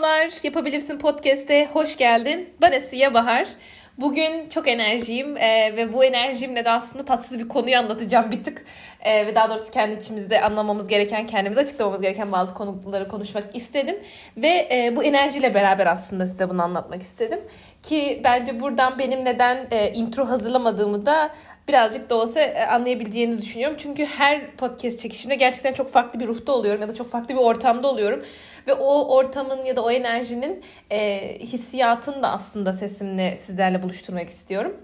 Merhabalar, Yapabilirsin Podcast'e hoş geldin. Ben Esiye Bahar. Bugün çok enerjiyim e, ve bu enerjimle de aslında tatsız bir konuyu anlatacağım bir tık. E, ve daha doğrusu kendi içimizde anlamamız gereken, kendimize açıklamamız gereken bazı konuları konuşmak istedim. Ve e, bu enerjiyle beraber aslında size bunu anlatmak istedim. Ki bence buradan benim neden e, intro hazırlamadığımı da birazcık da olsa e, anlayabileceğinizi düşünüyorum. Çünkü her podcast çekişimde gerçekten çok farklı bir ruhta oluyorum ya da çok farklı bir ortamda oluyorum. Ve o ortamın ya da o enerjinin e, hissiyatını da aslında sesimle sizlerle buluşturmak istiyorum.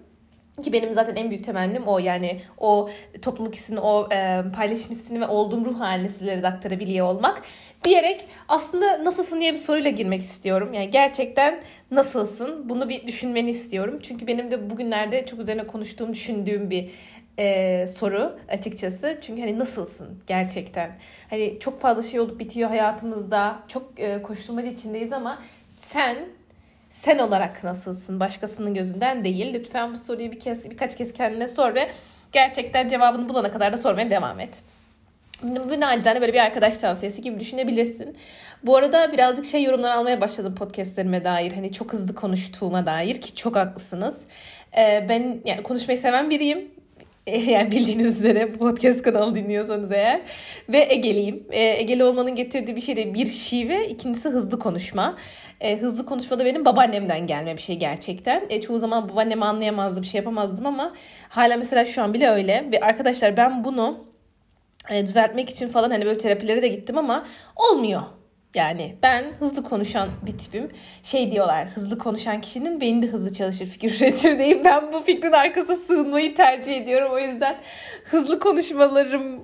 Ki benim zaten en büyük temennim o yani o topluluk hissini, o e, paylaşım hissini ve olduğum ruh halini sizlere de aktarabiliyor olmak. Diyerek aslında nasılsın diye bir soruyla girmek istiyorum. Yani gerçekten nasılsın? Bunu bir düşünmeni istiyorum. Çünkü benim de bugünlerde çok üzerine konuştuğum, düşündüğüm bir e, soru açıkçası. Çünkü hani nasılsın gerçekten? Hani çok fazla şey olup bitiyor hayatımızda. Çok e, koşturmaca içindeyiz ama sen sen olarak nasılsın? Başkasının gözünden değil. Lütfen bu soruyu bir kez birkaç kez kendine sor ve gerçekten cevabını bulana kadar da sormaya devam et. Bu nacizane böyle bir arkadaş tavsiyesi gibi düşünebilirsin. Bu arada birazcık şey yorumlar almaya başladım podcastlerime dair. Hani çok hızlı konuştuğuma dair ki çok haklısınız. Ee, ben yani konuşmayı seven biriyim. yani bildiğiniz üzere podcast kanalı dinliyorsanız eğer ve Ege'liyim. E, Ege'li olmanın getirdiği bir şey de bir şive, ikincisi hızlı konuşma. E, hızlı konuşma da benim babaannemden gelme bir şey gerçekten. E, çoğu zaman babaannemi anlayamazdım, bir şey yapamazdım ama hala mesela şu an bile öyle. Ve arkadaşlar ben bunu e, düzeltmek için falan hani böyle terapilere de gittim ama olmuyor. Yani ben hızlı konuşan bir tipim. Şey diyorlar hızlı konuşan kişinin beyni de hızlı çalışır fikir üretir deyip ben bu fikrin arkasına sığınmayı tercih ediyorum. O yüzden hızlı konuşmalarım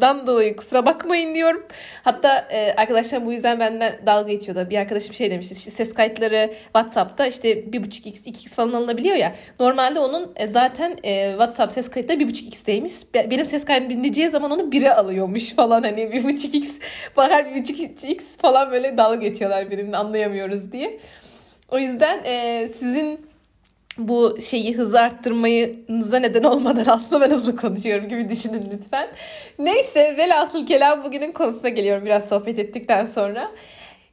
dan dolayı kusura bakmayın diyorum. Hatta e, arkadaşlar bu yüzden benden dalga geçiyordu. Bir arkadaşım şey demişti. Işte ses kayıtları WhatsApp'ta işte 1.5x 2x falan alınabiliyor ya. Normalde onun e, zaten e, WhatsApp ses kayıtları 1.5x'teymiş. Benim ses kaydını dinleyeceği zaman onu 1'e alıyormuş falan hani 1.5x Bahar 1.5x falan böyle dalga geçiyorlar benimle anlayamıyoruz diye. O yüzden e, sizin bu şeyi hızı arttırmayınıza neden olmadan aslında ben hızlı konuşuyorum gibi düşünün lütfen. Neyse velhasıl kelam bugünün konusuna geliyorum biraz sohbet ettikten sonra.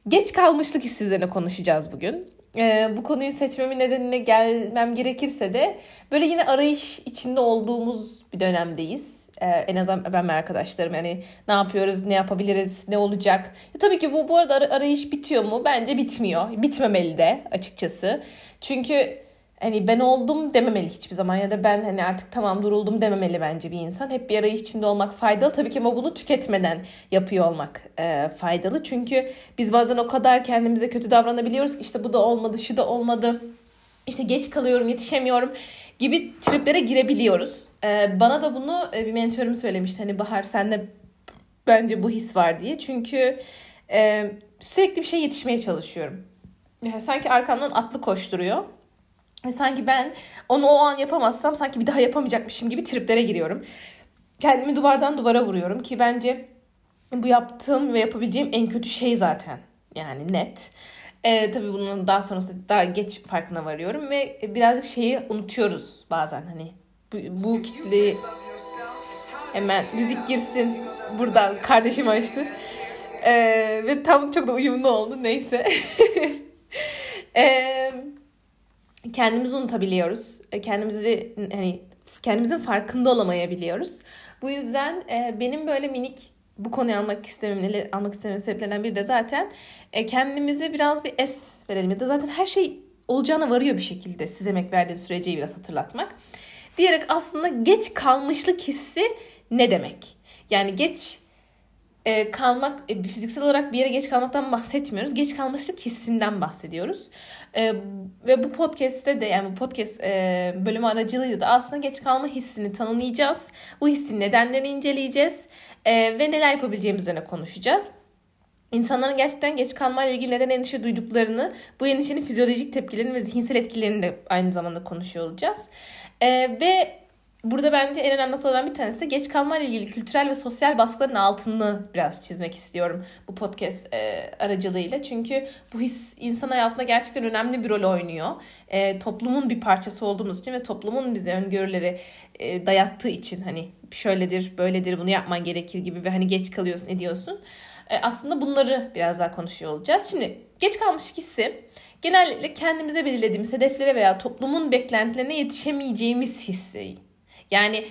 Geç kalmışlık hissi üzerine konuşacağız bugün. Ee, bu konuyu seçmemin nedenine gelmem gerekirse de böyle yine arayış içinde olduğumuz bir dönemdeyiz. Ee, en azından ben ve arkadaşlarım yani ne yapıyoruz, ne yapabiliriz, ne olacak. Ya, tabii ki bu bu arada arayış bitiyor mu? Bence bitmiyor. Bitmemeli de açıkçası. Çünkü hani ben oldum dememeli hiçbir zaman ya da ben hani artık tamam duruldum dememeli bence bir insan. Hep bir arayış içinde olmak faydalı tabii ki ama bunu tüketmeden yapıyor olmak e, faydalı. Çünkü biz bazen o kadar kendimize kötü davranabiliyoruz ki işte bu da olmadı, şu da olmadı. İşte geç kalıyorum, yetişemiyorum gibi triplere girebiliyoruz. E, bana da bunu e, bir mentorum söylemişti. Hani Bahar sende bence bu his var diye. Çünkü e, sürekli bir şey yetişmeye çalışıyorum. Yani sanki arkamdan atlı koşturuyor ve sanki ben onu o an yapamazsam sanki bir daha yapamayacakmışım gibi triplere giriyorum. Kendimi duvardan duvara vuruyorum ki bence bu yaptığım ve yapabileceğim en kötü şey zaten. Yani net. Ee, tabii bunun daha sonrasında daha geç farkına varıyorum ve birazcık şeyi unutuyoruz bazen hani bu, bu kitleyi hemen müzik girsin buradan kardeşim açtı ee, ve tam çok da uyumlu oldu neyse ee, kendimizi unutabiliyoruz. E, kendimizi hani kendimizin farkında olamayabiliyoruz. Bu yüzden e, benim böyle minik bu konuyu almak istemem, almak istemem sebeplerinden biri de zaten e, kendimize biraz bir es verelim. Ya da zaten her şey olacağına varıyor bir şekilde size emek verdiğin süreci biraz hatırlatmak. Diyerek aslında geç kalmışlık hissi ne demek? Yani geç e, kalmak, e, fiziksel olarak bir yere geç kalmaktan bahsetmiyoruz. Geç kalmışlık hissinden bahsediyoruz. E, ve bu podcast'te de yani bu podcast e, bölümü aracılığıyla da aslında geç kalma hissini tanımlayacağız. Bu hissin nedenlerini inceleyeceğiz e, ve neler yapabileceğimiz üzerine konuşacağız. İnsanların gerçekten geç kalmayla ilgili neden endişe duyduklarını, bu endişenin fizyolojik tepkilerini ve zihinsel etkilerini de aynı zamanda konuşuyor olacağız. E, ve burada bence en önemli noktalardan bir tanesi geç kalma ile ilgili kültürel ve sosyal baskıların altını biraz çizmek istiyorum bu podcast e, aracılığıyla. Çünkü bu his insan hayatında gerçekten önemli bir rol oynuyor. E, toplumun bir parçası olduğumuz için ve toplumun bize öngörüleri e, dayattığı için hani şöyledir, böyledir, bunu yapman gerekir gibi ve hani geç kalıyorsun, ediyorsun. E, aslında bunları biraz daha konuşuyor olacağız. Şimdi geç kalmış hissi genellikle kendimize belirlediğimiz hedeflere veya toplumun beklentilerine yetişemeyeceğimiz hissi. Yani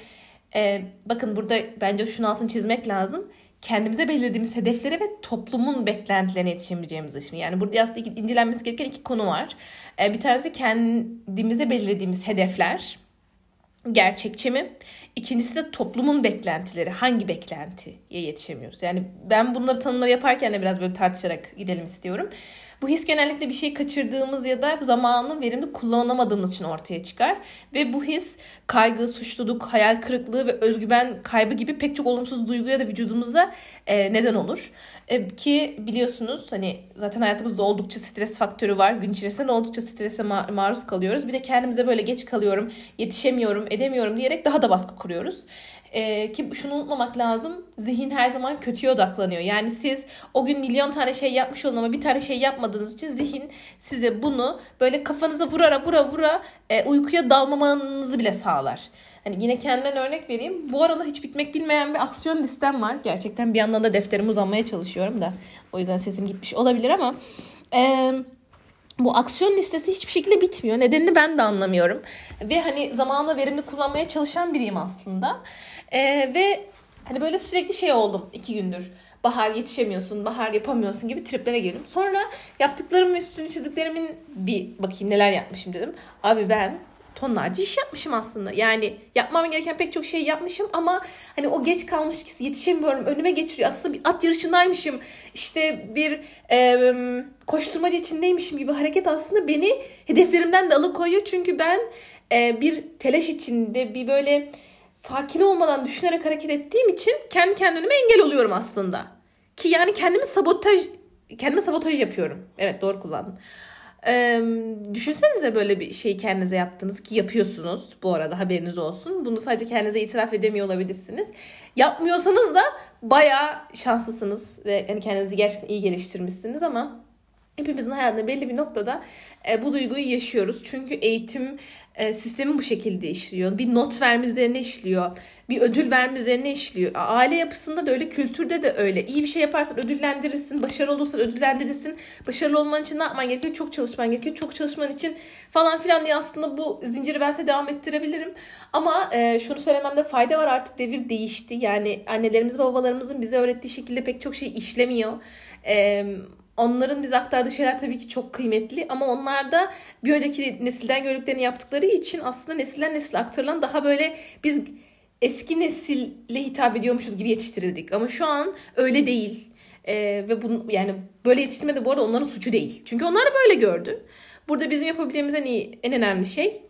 e, bakın burada bence şunun altını çizmek lazım. Kendimize belirlediğimiz hedeflere ve toplumun beklentilerine yetişemeyeceğimiz için. Yani burada aslında incelenmesi gereken iki konu var. E, bir tanesi kendimize belirlediğimiz hedefler gerçekçi mi? İkincisi de toplumun beklentileri. Hangi beklentiye yetişemiyoruz? Yani ben bunları tanımları yaparken de biraz böyle tartışarak gidelim istiyorum. Bu his genellikle bir şey kaçırdığımız ya da zamanı verimli kullanamadığımız için ortaya çıkar. Ve bu his kaygı, suçluluk, hayal kırıklığı ve özgüven kaybı gibi pek çok olumsuz duyguya da vücudumuza e, neden olur. E, ki biliyorsunuz hani zaten hayatımızda oldukça stres faktörü var. Gün içerisinde oldukça strese ma- maruz kalıyoruz. Bir de kendimize böyle geç kalıyorum, yetişemiyorum, edemiyorum diyerek daha da baskı kuruyoruz. E, ki şunu unutmamak lazım. Zihin her zaman kötüye odaklanıyor. Yani siz o gün milyon tane şey yapmış olun ama bir tane şey yapmadığınız için zihin size bunu böyle kafanıza vurara vura vura e, uykuya dalmamanızı bile sağlar. Hani yine kendimden örnek vereyim. Bu arada hiç bitmek bilmeyen bir aksiyon listem var. Gerçekten bir yandan da defterimi uzanmaya çalışıyorum da. O yüzden sesim gitmiş olabilir ama... Eee bu aksiyon listesi hiçbir şekilde bitmiyor. Nedenini ben de anlamıyorum. Ve hani zamanla verimli kullanmaya çalışan biriyim aslında. Ee, ve hani böyle sürekli şey oldum iki gündür. Bahar yetişemiyorsun, bahar yapamıyorsun gibi triplere girdim. Sonra yaptıklarım üstünü çizdiklerimin bir bakayım neler yapmışım dedim. Abi ben tonlarca iş yapmışım aslında. Yani yapmam gereken pek çok şey yapmışım ama hani o geç kalmış ki yetişemiyorum önüme geçiriyor. Aslında bir at yarışındaymışım. İşte bir e, koşturmacı içindeymişim gibi hareket aslında beni hedeflerimden de alıkoyuyor. Çünkü ben e, bir telaş içinde bir böyle sakin olmadan düşünerek hareket ettiğim için kendi kendime engel oluyorum aslında. Ki yani kendimi sabotaj kendime sabotaj yapıyorum. Evet doğru kullandım. Ee, düşünsenize böyle bir şey kendinize yaptınız ki yapıyorsunuz bu arada haberiniz olsun. Bunu sadece kendinize itiraf edemiyor olabilirsiniz. Yapmıyorsanız da bayağı şanslısınız ve yani kendinizi gerçekten iyi geliştirmişsiniz ama hepimizin hayatında belli bir noktada e, bu duyguyu yaşıyoruz. Çünkü eğitim e, sistemi bu şekilde işliyor. Bir not verme üzerine işliyor. Bir ödül verme üzerine işliyor. Aile yapısında da öyle, kültürde de öyle. İyi bir şey yaparsan ödüllendirirsin, başarılı olursan ödüllendirirsin. Başarılı olman için ne yapman gerekiyor? Çok çalışman gerekiyor. Çok çalışman için falan filan diye aslında bu zinciri ben size devam ettirebilirim. Ama e, şunu söylememde fayda var artık devir değişti. Yani annelerimiz babalarımızın bize öğrettiği şekilde pek çok şey işlemiyor. Eee onların bize aktardığı şeyler tabii ki çok kıymetli ama onlar da bir önceki nesilden gördüklerini yaptıkları için aslında nesilden nesile aktarılan daha böyle biz eski nesille hitap ediyormuşuz gibi yetiştirildik. Ama şu an öyle değil. Ee, ve bunu yani böyle yetiştirme de bu arada onların suçu değil. Çünkü onlar da böyle gördü. Burada bizim yapabileceğimiz en iyi, en önemli şey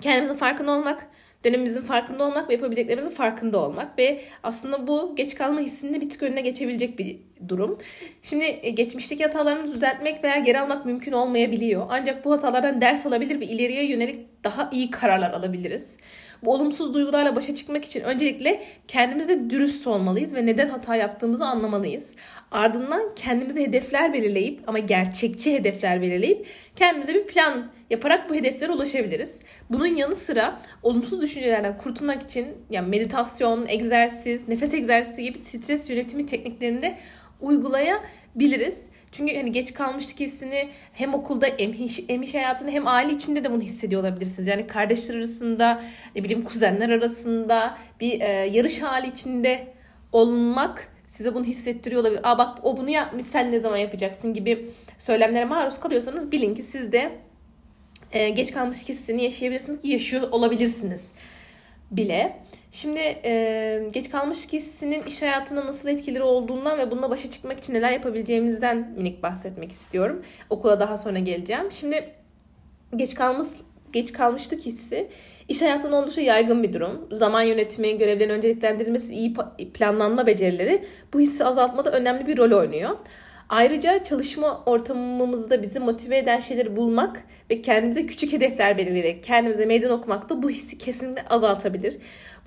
kendimizin farkında olmak, dönemimizin farkında olmak ve yapabileceklerimizin farkında olmak ve aslında bu geç kalma hissinde bir tık önüne geçebilecek bir durum. Şimdi e, geçmişteki hatalarımızı düzeltmek veya geri almak mümkün olmayabiliyor. Ancak bu hatalardan ders alabilir ve ileriye yönelik daha iyi kararlar alabiliriz. Bu olumsuz duygularla başa çıkmak için öncelikle kendimize dürüst olmalıyız ve neden hata yaptığımızı anlamalıyız. Ardından kendimize hedefler belirleyip ama gerçekçi hedefler belirleyip kendimize bir plan yaparak bu hedeflere ulaşabiliriz. Bunun yanı sıra olumsuz düşüncelerden kurtulmak için yani meditasyon, egzersiz, nefes egzersizi gibi stres yönetimi tekniklerinde uygulayabiliriz. Çünkü hani geç kalmışlık hissini hem okulda hem iş, hem iş hayatında hem aile içinde de bunu hissediyor olabilirsiniz. Yani kardeşler arasında, ne bileyim kuzenler arasında bir e, yarış hali içinde olmak size bunu hissettiriyor olabilir. Aa bak o bunu yapmış sen ne zaman yapacaksın gibi söylemlere maruz kalıyorsanız bilin ki siz de e, geç kalmış hissini yaşayabilirsiniz ki yaşıyor olabilirsiniz bile. Şimdi e, geç kalmış hissinin iş hayatında nasıl etkileri olduğundan ve bununla başa çıkmak için neler yapabileceğimizden minik bahsetmek istiyorum. Okula daha sonra geleceğim. Şimdi geç kalmış geç kalmışlık hissi iş hayatında oldukça yaygın bir durum. Zaman yönetimi, görevlerin önceliklendirilmesi, iyi planlanma becerileri bu hissi azaltmada önemli bir rol oynuyor. Ayrıca çalışma ortamımızda bizi motive eden şeyleri bulmak ve kendimize küçük hedefler belirleyerek kendimize meydan okumak da bu hissi kesinlikle azaltabilir.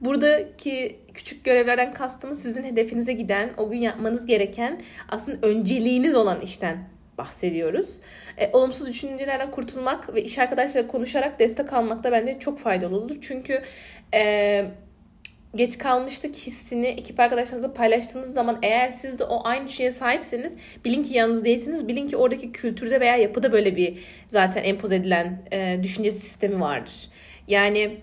Buradaki küçük görevlerden kastımız sizin hedefinize giden, o gün yapmanız gereken aslında önceliğiniz olan işten bahsediyoruz. E, olumsuz düşüncelerden kurtulmak ve iş arkadaşlarıyla konuşarak destek almak da bence çok faydalı olur. Çünkü e, geç kalmıştık hissini ekip arkadaşlarınızla paylaştığınız zaman eğer siz de o aynı düşünceye sahipseniz bilin ki yalnız değilsiniz. Bilin ki oradaki kültürde veya yapıda böyle bir zaten empoze edilen e, düşünce sistemi vardır. Yani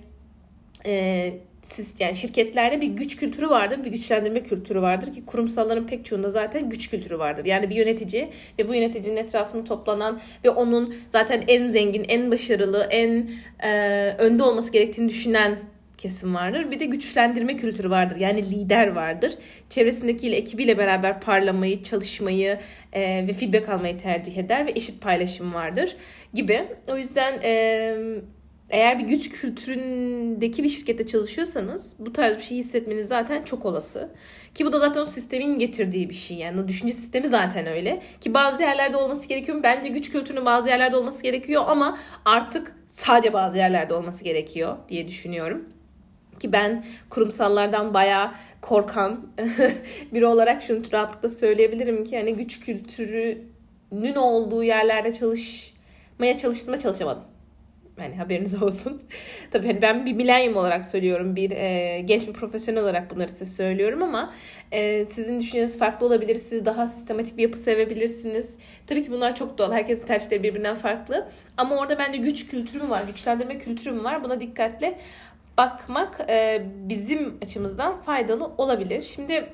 e, siz yani şirketlerde bir güç kültürü vardır, bir güçlendirme kültürü vardır ki kurumsalların pek çoğunda zaten güç kültürü vardır. Yani bir yönetici ve bu yöneticinin etrafında toplanan ve onun zaten en zengin, en başarılı, en e, önde olması gerektiğini düşünen kesim vardır. Bir de güçlendirme kültürü vardır. Yani lider vardır. Çevresindekiyle, ekibiyle beraber parlamayı, çalışmayı e, ve feedback almayı tercih eder ve eşit paylaşım vardır gibi. O yüzden e, eğer bir güç kültüründeki bir şirkette çalışıyorsanız bu tarz bir şey hissetmeniz zaten çok olası. Ki bu da zaten o sistemin getirdiği bir şey. Yani o düşünce sistemi zaten öyle. Ki bazı yerlerde olması gerekiyor. Bence güç kültürünün bazı yerlerde olması gerekiyor ama artık sadece bazı yerlerde olması gerekiyor diye düşünüyorum. Ki ben kurumsallardan bayağı korkan biri olarak şunu rahatlıkla söyleyebilirim ki hani güç kültürünün olduğu yerlerde çalışmaya çalıştığımda çalışamadım. Yani haberiniz olsun. Tabii hani ben bir milenyum olarak söylüyorum. Bir e, genç bir profesyonel olarak bunları size söylüyorum ama e, sizin düşünceniz farklı olabilir. Siz daha sistematik bir yapı sevebilirsiniz. Tabii ki bunlar çok doğal. Herkesin tercihleri birbirinden farklı. Ama orada bence güç kültürü mü var? Güçlendirme kültürü mü var? Buna dikkatle bakmak e, bizim açımızdan faydalı olabilir. Şimdi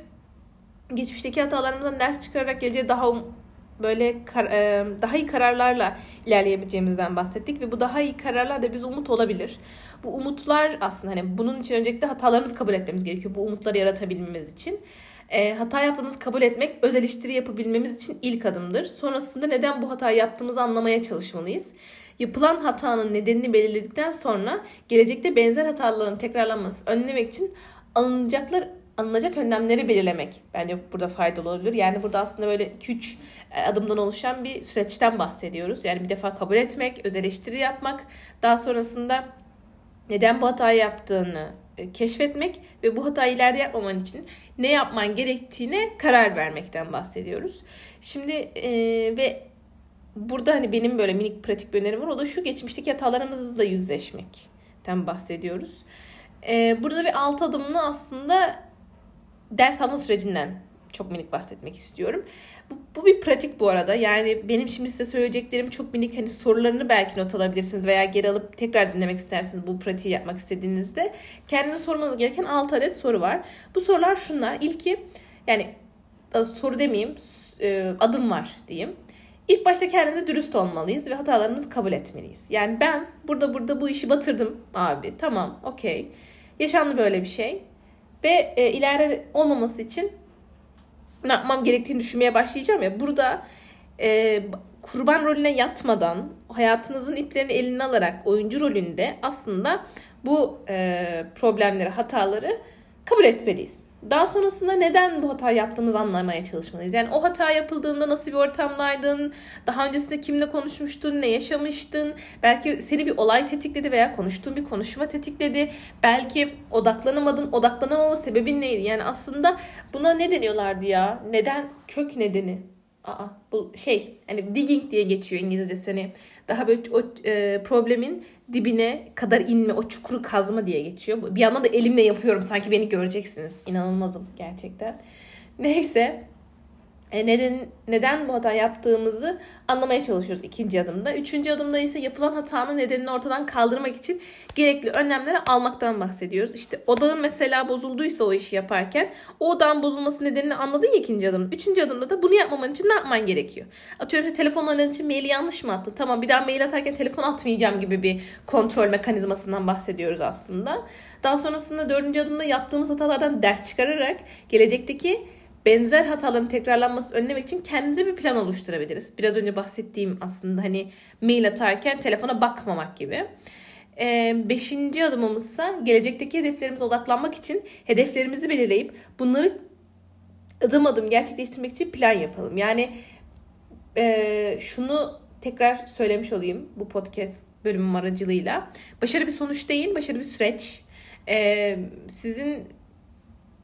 geçmişteki hatalarımızdan ders çıkararak geleceğe daha um, böyle kar, e, daha iyi kararlarla ilerleyebileceğimizden bahsettik ve bu daha iyi kararlar da biz umut olabilir. Bu umutlar aslında hani bunun için öncelikle hatalarımızı kabul etmemiz gerekiyor. Bu umutları yaratabilmemiz için. E, hata yaptığımızı kabul etmek öz eleştiri yapabilmemiz için ilk adımdır. Sonrasında neden bu hatayı yaptığımızı anlamaya çalışmalıyız. Yapılan hatanın nedenini belirledikten sonra gelecekte benzer hataların tekrarlanması önlemek için alınacaklar alınacak önlemleri belirlemek bence burada faydalı olabilir. Yani burada aslında böyle 2-3 e, adımdan oluşan bir süreçten bahsediyoruz. Yani bir defa kabul etmek, öz eleştiri yapmak, daha sonrasında neden bu hatayı yaptığını e, keşfetmek ve bu hatayı ileride yapmaman için ne yapman gerektiğine karar vermekten bahsediyoruz. Şimdi e, ve burada hani benim böyle minik pratik bir önerim var. O da şu geçmişteki hatalarımızla yüzleşmekten bahsediyoruz. E, burada bir alt adımlı aslında ders alma sürecinden çok minik bahsetmek istiyorum. Bu, bu bir pratik bu arada. Yani benim şimdi size söyleyeceklerim çok minik hani sorularını belki not alabilirsiniz veya geri alıp tekrar dinlemek istersiniz bu pratiği yapmak istediğinizde. Kendinize sormanız gereken 6 adet soru var. Bu sorular şunlar. İlki yani e, soru demeyeyim e, adım var diyeyim. İlk başta kendimize dürüst olmalıyız ve hatalarımızı kabul etmeliyiz. Yani ben burada burada bu işi batırdım abi. Tamam, okey. Yaşandı böyle bir şey. Ve e, ileride olmaması için ne yapmam gerektiğini düşünmeye başlayacağım ya. Burada e, kurban rolüne yatmadan hayatınızın iplerini eline alarak oyuncu rolünde aslında bu e, problemleri, hataları kabul etmeliyiz. Daha sonrasında neden bu hata yaptığımızı anlamaya çalışmalıyız. Yani o hata yapıldığında nasıl bir ortamdaydın, daha öncesinde kimle konuşmuştun, ne yaşamıştın, belki seni bir olay tetikledi veya konuştuğun bir konuşma tetikledi. Belki odaklanamadın, odaklanamama sebebin neydi? Yani aslında buna ne deniyorlardı ya? Neden? Kök nedeni. Aa, bu şey hani digging diye geçiyor İngilizce hani daha böyle o e, problemin dibine kadar inme, o çukuru kazma diye geçiyor. Bir yandan da elimle yapıyorum. Sanki beni göreceksiniz. İnanılmazım gerçekten. Neyse. E, neden neden bu hata yaptığımızı anlamaya çalışıyoruz ikinci adımda. Üçüncü adımda ise yapılan hatanın nedenini ortadan kaldırmak için gerekli önlemleri almaktan bahsediyoruz. İşte odağın mesela bozulduysa o işi yaparken o odağın bozulması nedenini anladın ya ikinci adım. Üçüncü adımda da bunu yapmaman için ne yapman gerekiyor? Atıyorum işte telefon aradığın için maili yanlış mı attı? Tamam bir daha mail atarken telefon atmayacağım gibi bir kontrol mekanizmasından bahsediyoruz aslında. Daha sonrasında dördüncü adımda yaptığımız hatalardan ders çıkararak gelecekteki benzer hataların tekrarlanması önlemek için kendimize bir plan oluşturabiliriz. Biraz önce bahsettiğim aslında hani mail atarken telefona bakmamak gibi. Ee, beşinci adımımızsa gelecekteki hedeflerimize odaklanmak için hedeflerimizi belirleyip bunları adım adım gerçekleştirmek için plan yapalım. Yani e, şunu tekrar söylemiş olayım bu podcast bölümüm aracılığıyla. Başarı bir sonuç değil, başarı bir süreç. E, sizin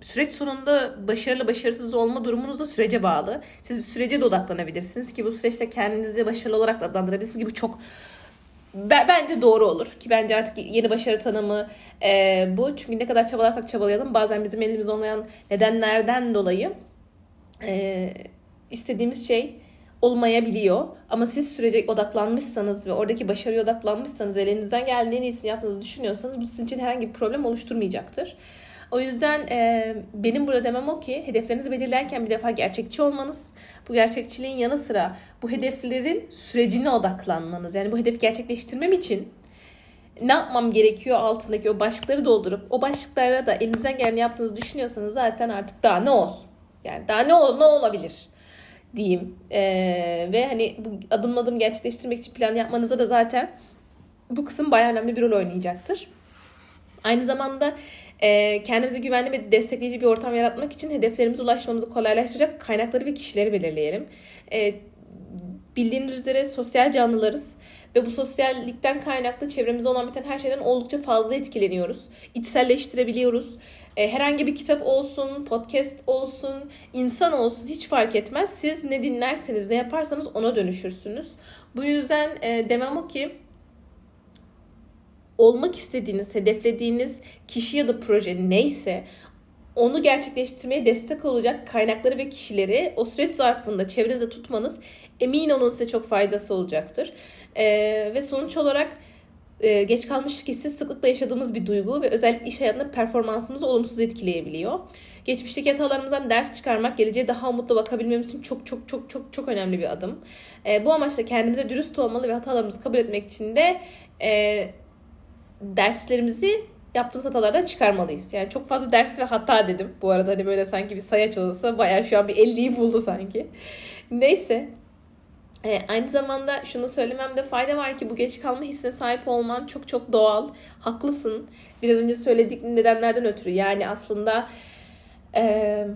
süreç sonunda başarılı başarısız olma durumunuz da sürece bağlı. Siz sürece de odaklanabilirsiniz ki bu süreçte kendinizi başarılı olarak adlandırabilirsiniz gibi çok bence doğru olur ki bence artık yeni başarı tanımı e, bu. Çünkü ne kadar çabalarsak çabalayalım bazen bizim elimizde olmayan nedenlerden dolayı e, istediğimiz şey olmayabiliyor. Ama siz sürece odaklanmışsanız ve oradaki başarıya odaklanmışsanız elinizden gelen en iyisini yaptığınızı düşünüyorsanız bu sizin için herhangi bir problem oluşturmayacaktır. O yüzden e, benim burada demem o ki hedeflerinizi belirlerken bir defa gerçekçi olmanız, bu gerçekçiliğin yanı sıra bu hedeflerin sürecine odaklanmanız. Yani bu hedefi gerçekleştirmem için ne yapmam gerekiyor altındaki o başlıkları doldurup o başlıklara da elinizden geleni yaptığınızı düşünüyorsanız zaten artık daha ne olsun? Yani daha ne, ol, ne olabilir? diyeyim. Ee, ve hani bu adım adım gerçekleştirmek için plan yapmanıza da zaten bu kısım bayağı önemli bir rol oynayacaktır. Aynı zamanda e, kendimize güvenli ve destekleyici bir ortam yaratmak için hedeflerimize ulaşmamızı kolaylaştıracak kaynakları ve kişileri belirleyelim. E, bildiğiniz üzere sosyal canlılarız ve bu sosyallikten kaynaklı çevremizde olan biten her şeyden oldukça fazla etkileniyoruz. İçselleştirebiliyoruz. E, herhangi bir kitap olsun, podcast olsun, insan olsun hiç fark etmez. Siz ne dinlerseniz, ne yaparsanız ona dönüşürsünüz. Bu yüzden e, demem o ki olmak istediğiniz, hedeflediğiniz kişi ya da proje neyse onu gerçekleştirmeye destek olacak kaynakları ve kişileri o süreç zarfında çevrenizde tutmanız emin olun size çok faydası olacaktır. Ee, ve sonuç olarak e, geç kalmışlık hissi sıklıkla yaşadığımız bir duygu ve özellikle iş hayatında performansımızı olumsuz etkileyebiliyor. Geçmişteki hatalarımızdan ders çıkarmak geleceğe daha umutlu bakabilmemiz için çok çok çok çok çok önemli bir adım. E, bu amaçla kendimize dürüst olmalı ve hatalarımızı kabul etmek için de e, derslerimizi yaptığımız hatalardan çıkarmalıyız. Yani çok fazla ders ve hata dedim. Bu arada hani böyle sanki bir sayaç olsa bayağı şu an bir 50'yi buldu sanki. Neyse. E, aynı zamanda şunu söylememde fayda var ki bu geç kalma hissine sahip olman çok çok doğal. Haklısın. Biraz önce söyledik nedenlerden ötürü. Yani aslında e,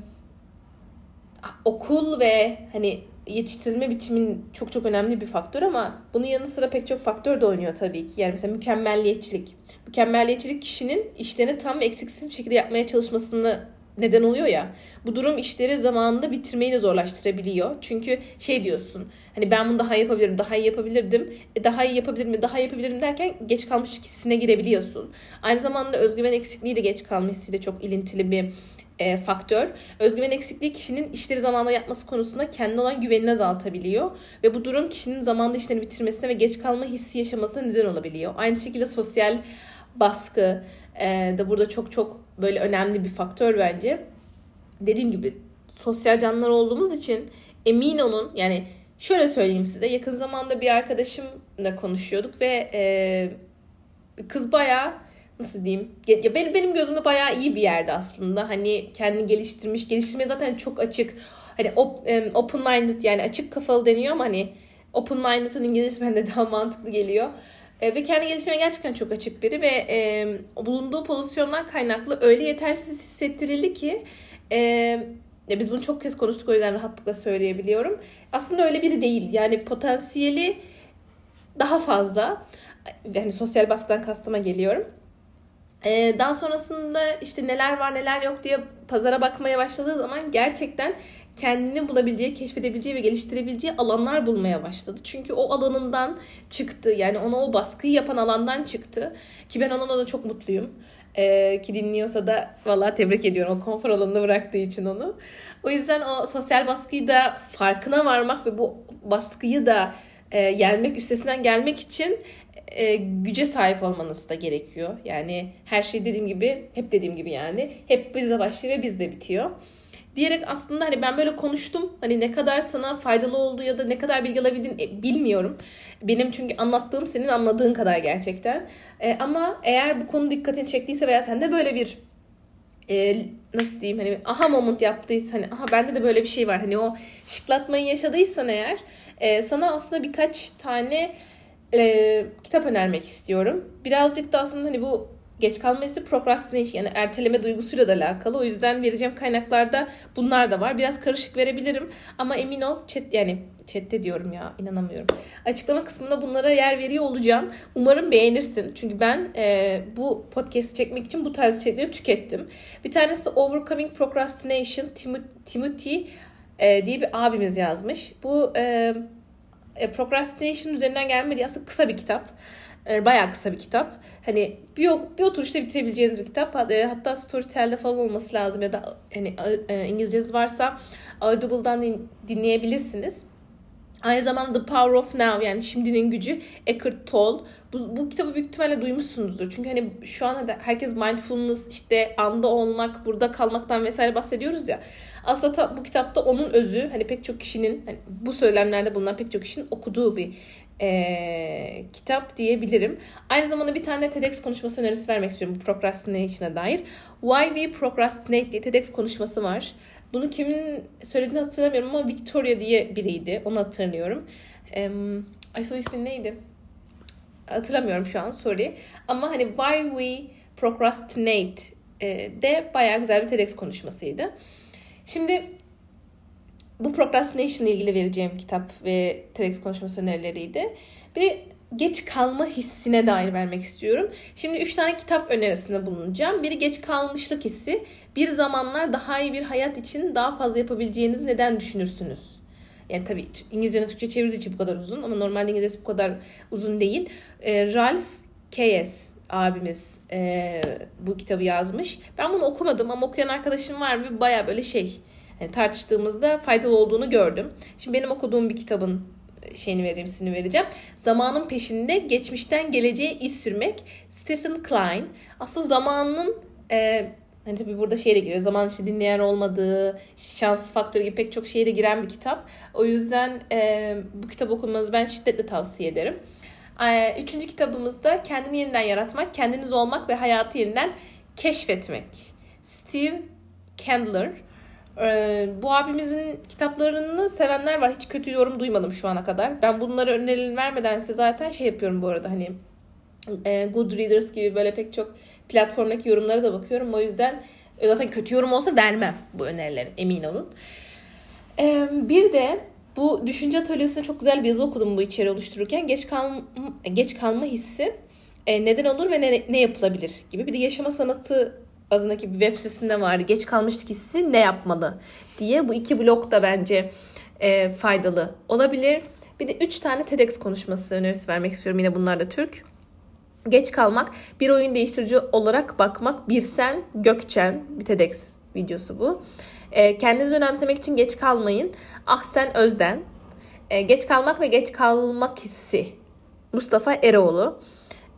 okul ve hani yetiştirilme biçimin çok çok önemli bir faktör ama bunun yanı sıra pek çok faktör de oynuyor tabii ki. Yani mesela mükemmelliyetçilik. Mükemmelliyetçilik kişinin işlerini tam ve eksiksiz bir şekilde yapmaya çalışmasını neden oluyor ya. Bu durum işleri zamanında bitirmeyi de zorlaştırabiliyor. Çünkü şey diyorsun. Hani ben bunu daha yapabilirim, daha iyi yapabilirdim. E daha iyi yapabilir mi, daha iyi yapabilirim derken geç kalmış hissine girebiliyorsun. Aynı zamanda özgüven eksikliği de geç kalma hissiyle çok ilintili bir e, faktör. Özgüven eksikliği kişinin işleri zamanında yapması konusunda kendine olan güvenini azaltabiliyor. Ve bu durum kişinin zamanında işlerini bitirmesine ve geç kalma hissi yaşamasına neden olabiliyor. Aynı şekilde sosyal baskı e, da burada çok çok böyle önemli bir faktör bence. Dediğim gibi sosyal canlılar olduğumuz için emin olun yani şöyle söyleyeyim size yakın zamanda bir arkadaşımla konuşuyorduk ve e, kız bayağı nasıl diyeyim? Ya benim, benim gözümde bayağı iyi bir yerde aslında. Hani kendini geliştirmiş. Geliştirmeye zaten çok açık. Hani open minded yani açık kafalı deniyor ama hani open minded'ın İngilizcesi bende daha mantıklı geliyor. E, ve kendi geliştirmeye gerçekten çok açık biri ve e, bulunduğu pozisyondan kaynaklı öyle yetersiz hissettirildi ki e, ya biz bunu çok kez konuştuk o yüzden rahatlıkla söyleyebiliyorum. Aslında öyle biri değil. Yani potansiyeli daha fazla. Yani sosyal baskıdan kastıma geliyorum. Ee, daha sonrasında işte neler var neler yok diye pazara bakmaya başladığı zaman gerçekten kendini bulabileceği, keşfedebileceği ve geliştirebileceği alanlar bulmaya başladı. Çünkü o alanından çıktı. Yani ona o baskıyı yapan alandan çıktı. Ki ben onunla da çok mutluyum. Ee, ki dinliyorsa da valla tebrik ediyorum o konfor alanını bıraktığı için onu. O yüzden o sosyal baskıyı da farkına varmak ve bu baskıyı da e, yenmek, üstesinden gelmek için e, güce sahip olmanız da gerekiyor. Yani her şey dediğim gibi, hep dediğim gibi yani. Hep bizde başlıyor ve bizde bitiyor. Diyerek aslında hani ben böyle konuştum. Hani ne kadar sana faydalı oldu ya da ne kadar bilgi alabildin e, bilmiyorum. Benim çünkü anlattığım senin anladığın kadar gerçekten. E, ama eğer bu konu dikkatini çektiyse veya sende böyle bir e, nasıl diyeyim hani aha moment yaptıysa hani aha bende de böyle bir şey var. Hani o şıklatmayı yaşadıysan eğer e, sana aslında birkaç tane e, kitap önermek istiyorum. Birazcık da aslında hani bu geç kalma hissi procrastination yani erteleme duygusuyla da alakalı. O yüzden vereceğim kaynaklarda bunlar da var. Biraz karışık verebilirim ama emin ol chat yani chatte diyorum ya inanamıyorum. Açıklama kısmında bunlara yer veriyor olacağım. Umarım beğenirsin. Çünkü ben e, bu podcast'i çekmek için bu tarz içerikleri tükettim. Bir tanesi Overcoming Procrastination Tim- Timothy e, diye bir abimiz yazmış. Bu e, e, procrastination üzerinden gelmedi aslında kısa bir kitap. E, bayağı kısa bir kitap. Hani bir, bir oturuşta bitirebileceğiniz bir kitap. E, hatta Storytel'de falan olması lazım ya da hani e, İngilizceniz varsa Audible'dan din, dinleyebilirsiniz. Aynı zamanda The Power of Now yani şimdinin gücü Eckhart Tolle. Bu, bu kitabı büyük ihtimalle duymuşsunuzdur. Çünkü hani şu an herkes mindfulness işte anda olmak, burada kalmaktan vesaire bahsediyoruz ya. Aslında ta, bu kitapta onun özü hani pek çok kişinin hani bu söylemlerde bulunan pek çok kişinin okuduğu bir e, kitap diyebilirim. Aynı zamanda bir tane TEDx konuşması önerisi vermek istiyorum procrastination'a dair. Why We Procrastinate diye TEDx konuşması var. Bunu kimin söylediğini hatırlamıyorum ama Victoria diye biriydi. Onu hatırlıyorum. E, ay soy ismi neydi? Hatırlamıyorum şu an sorry. Ama hani Why We Procrastinate de bayağı güzel bir TEDx konuşmasıydı. Şimdi bu procrastination ile ilgili vereceğim kitap ve TEDx konuşması önerileriydi. Bir geç kalma hissine dair vermek istiyorum. Şimdi üç tane kitap önerisinde bulunacağım. Biri geç kalmışlık hissi. Bir zamanlar daha iyi bir hayat için daha fazla yapabileceğinizi neden düşünürsünüz? Yani tabii İngilizce'den Türkçe çevirdiği için bu kadar uzun ama normalde İngilizcesi bu kadar uzun değil. E, Ralph Keyes abimiz e, bu kitabı yazmış. Ben bunu okumadım ama okuyan arkadaşım var ve baya böyle şey yani e, tartıştığımızda faydalı olduğunu gördüm. Şimdi benim okuduğum bir kitabın e, şeyini vereyim, ismini vereceğim. Zamanın peşinde geçmişten geleceğe iz sürmek. Stephen Klein. Aslında zamanın e, hani tabii burada şeye giriyor. Zaman işte dinleyen olmadığı, şans faktörü gibi pek çok şeye giren bir kitap. O yüzden e, bu kitap okumanızı ben şiddetle tavsiye ederim. E, üçüncü kitabımızda kendini yeniden yaratmak, kendiniz olmak ve hayatı yeniden keşfetmek. Steve Candler. Ee, bu abimizin kitaplarını sevenler var. Hiç kötü yorum duymadım şu ana kadar. Ben bunları önerilerini vermeden size zaten şey yapıyorum bu arada hani e, Goodreaders gibi böyle pek çok platformdaki yorumlara da bakıyorum. O yüzden e, zaten kötü yorum olsa vermem bu önerileri emin olun. Ee, bir de bu düşünce atölyesinde çok güzel bir yazı okudum bu içeri oluştururken. Geç kalma, geç kalma hissi e, neden olur ve ne, ne yapılabilir gibi. Bir de yaşama sanatı adındaki bir web sitesinde vardı. Geç kalmıştık hissi ne yapmalı diye. Bu iki blok da bence e, faydalı olabilir. Bir de üç tane TEDx konuşması önerisi vermek istiyorum. Yine bunlar da Türk. Geç kalmak, bir oyun değiştirici olarak bakmak, bir sen Gökçen, bir TEDx videosu bu. E, kendinizi önemsemek için geç kalmayın. Ah sen Özden. E, geç kalmak ve geç kalmak hissi. Mustafa Eroğlu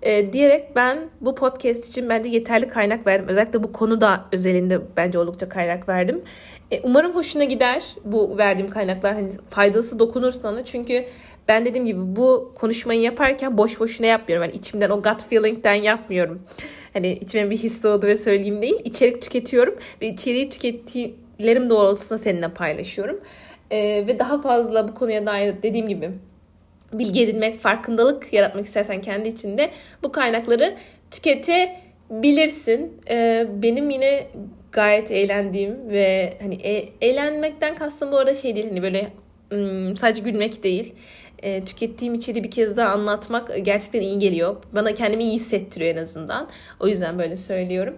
e, diyerek ben bu podcast için bence yeterli kaynak verdim. Özellikle bu konu da özelinde bence oldukça kaynak verdim. E, umarım hoşuna gider bu verdiğim kaynaklar. Hani faydası dokunur sana. Çünkü ben dediğim gibi bu konuşmayı yaparken boş boşuna yapmıyorum. Yani içimden o gut feeling'den yapmıyorum. Hani içime bir his doğdu ve söyleyeyim değil. İçerik tüketiyorum ve içeriği tükettiklerim doğrultusunda seninle paylaşıyorum. Ee, ve daha fazla bu konuya dair dediğim gibi bilgi edinmek, farkındalık yaratmak istersen kendi içinde bu kaynakları tüketebilirsin. Ee, benim yine gayet eğlendiğim ve hani e- eğlenmekten kastım bu arada şey değil hani böyle ım, sadece gülmek değil. E, tükettiğim içeriği bir kez daha anlatmak gerçekten iyi geliyor. Bana kendimi iyi hissettiriyor en azından. O yüzden böyle söylüyorum.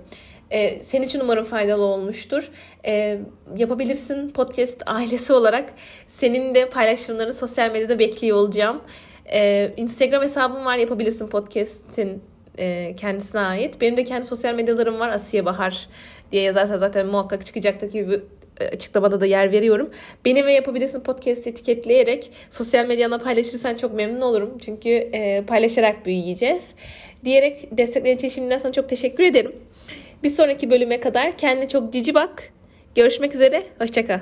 E, senin için umarım faydalı olmuştur. E, yapabilirsin podcast ailesi olarak. Senin de paylaşımlarını sosyal medyada bekliyor olacağım. E, Instagram hesabım var yapabilirsin podcast'in e, kendisine ait. Benim de kendi sosyal medyalarım var. Asiye Bahar diye yazarsan zaten muhakkak çıkacaktır gibi e, açıklamada da yer veriyorum. Benim ve yapabilirsin podcast etiketleyerek sosyal medyana paylaşırsan çok memnun olurum. Çünkü e, paylaşarak büyüyeceğiz. Diyerek desteklerin için şimdiden sana çok teşekkür ederim. Bir sonraki bölüme kadar kendine çok cici bak. Görüşmek üzere. Hoşçakal.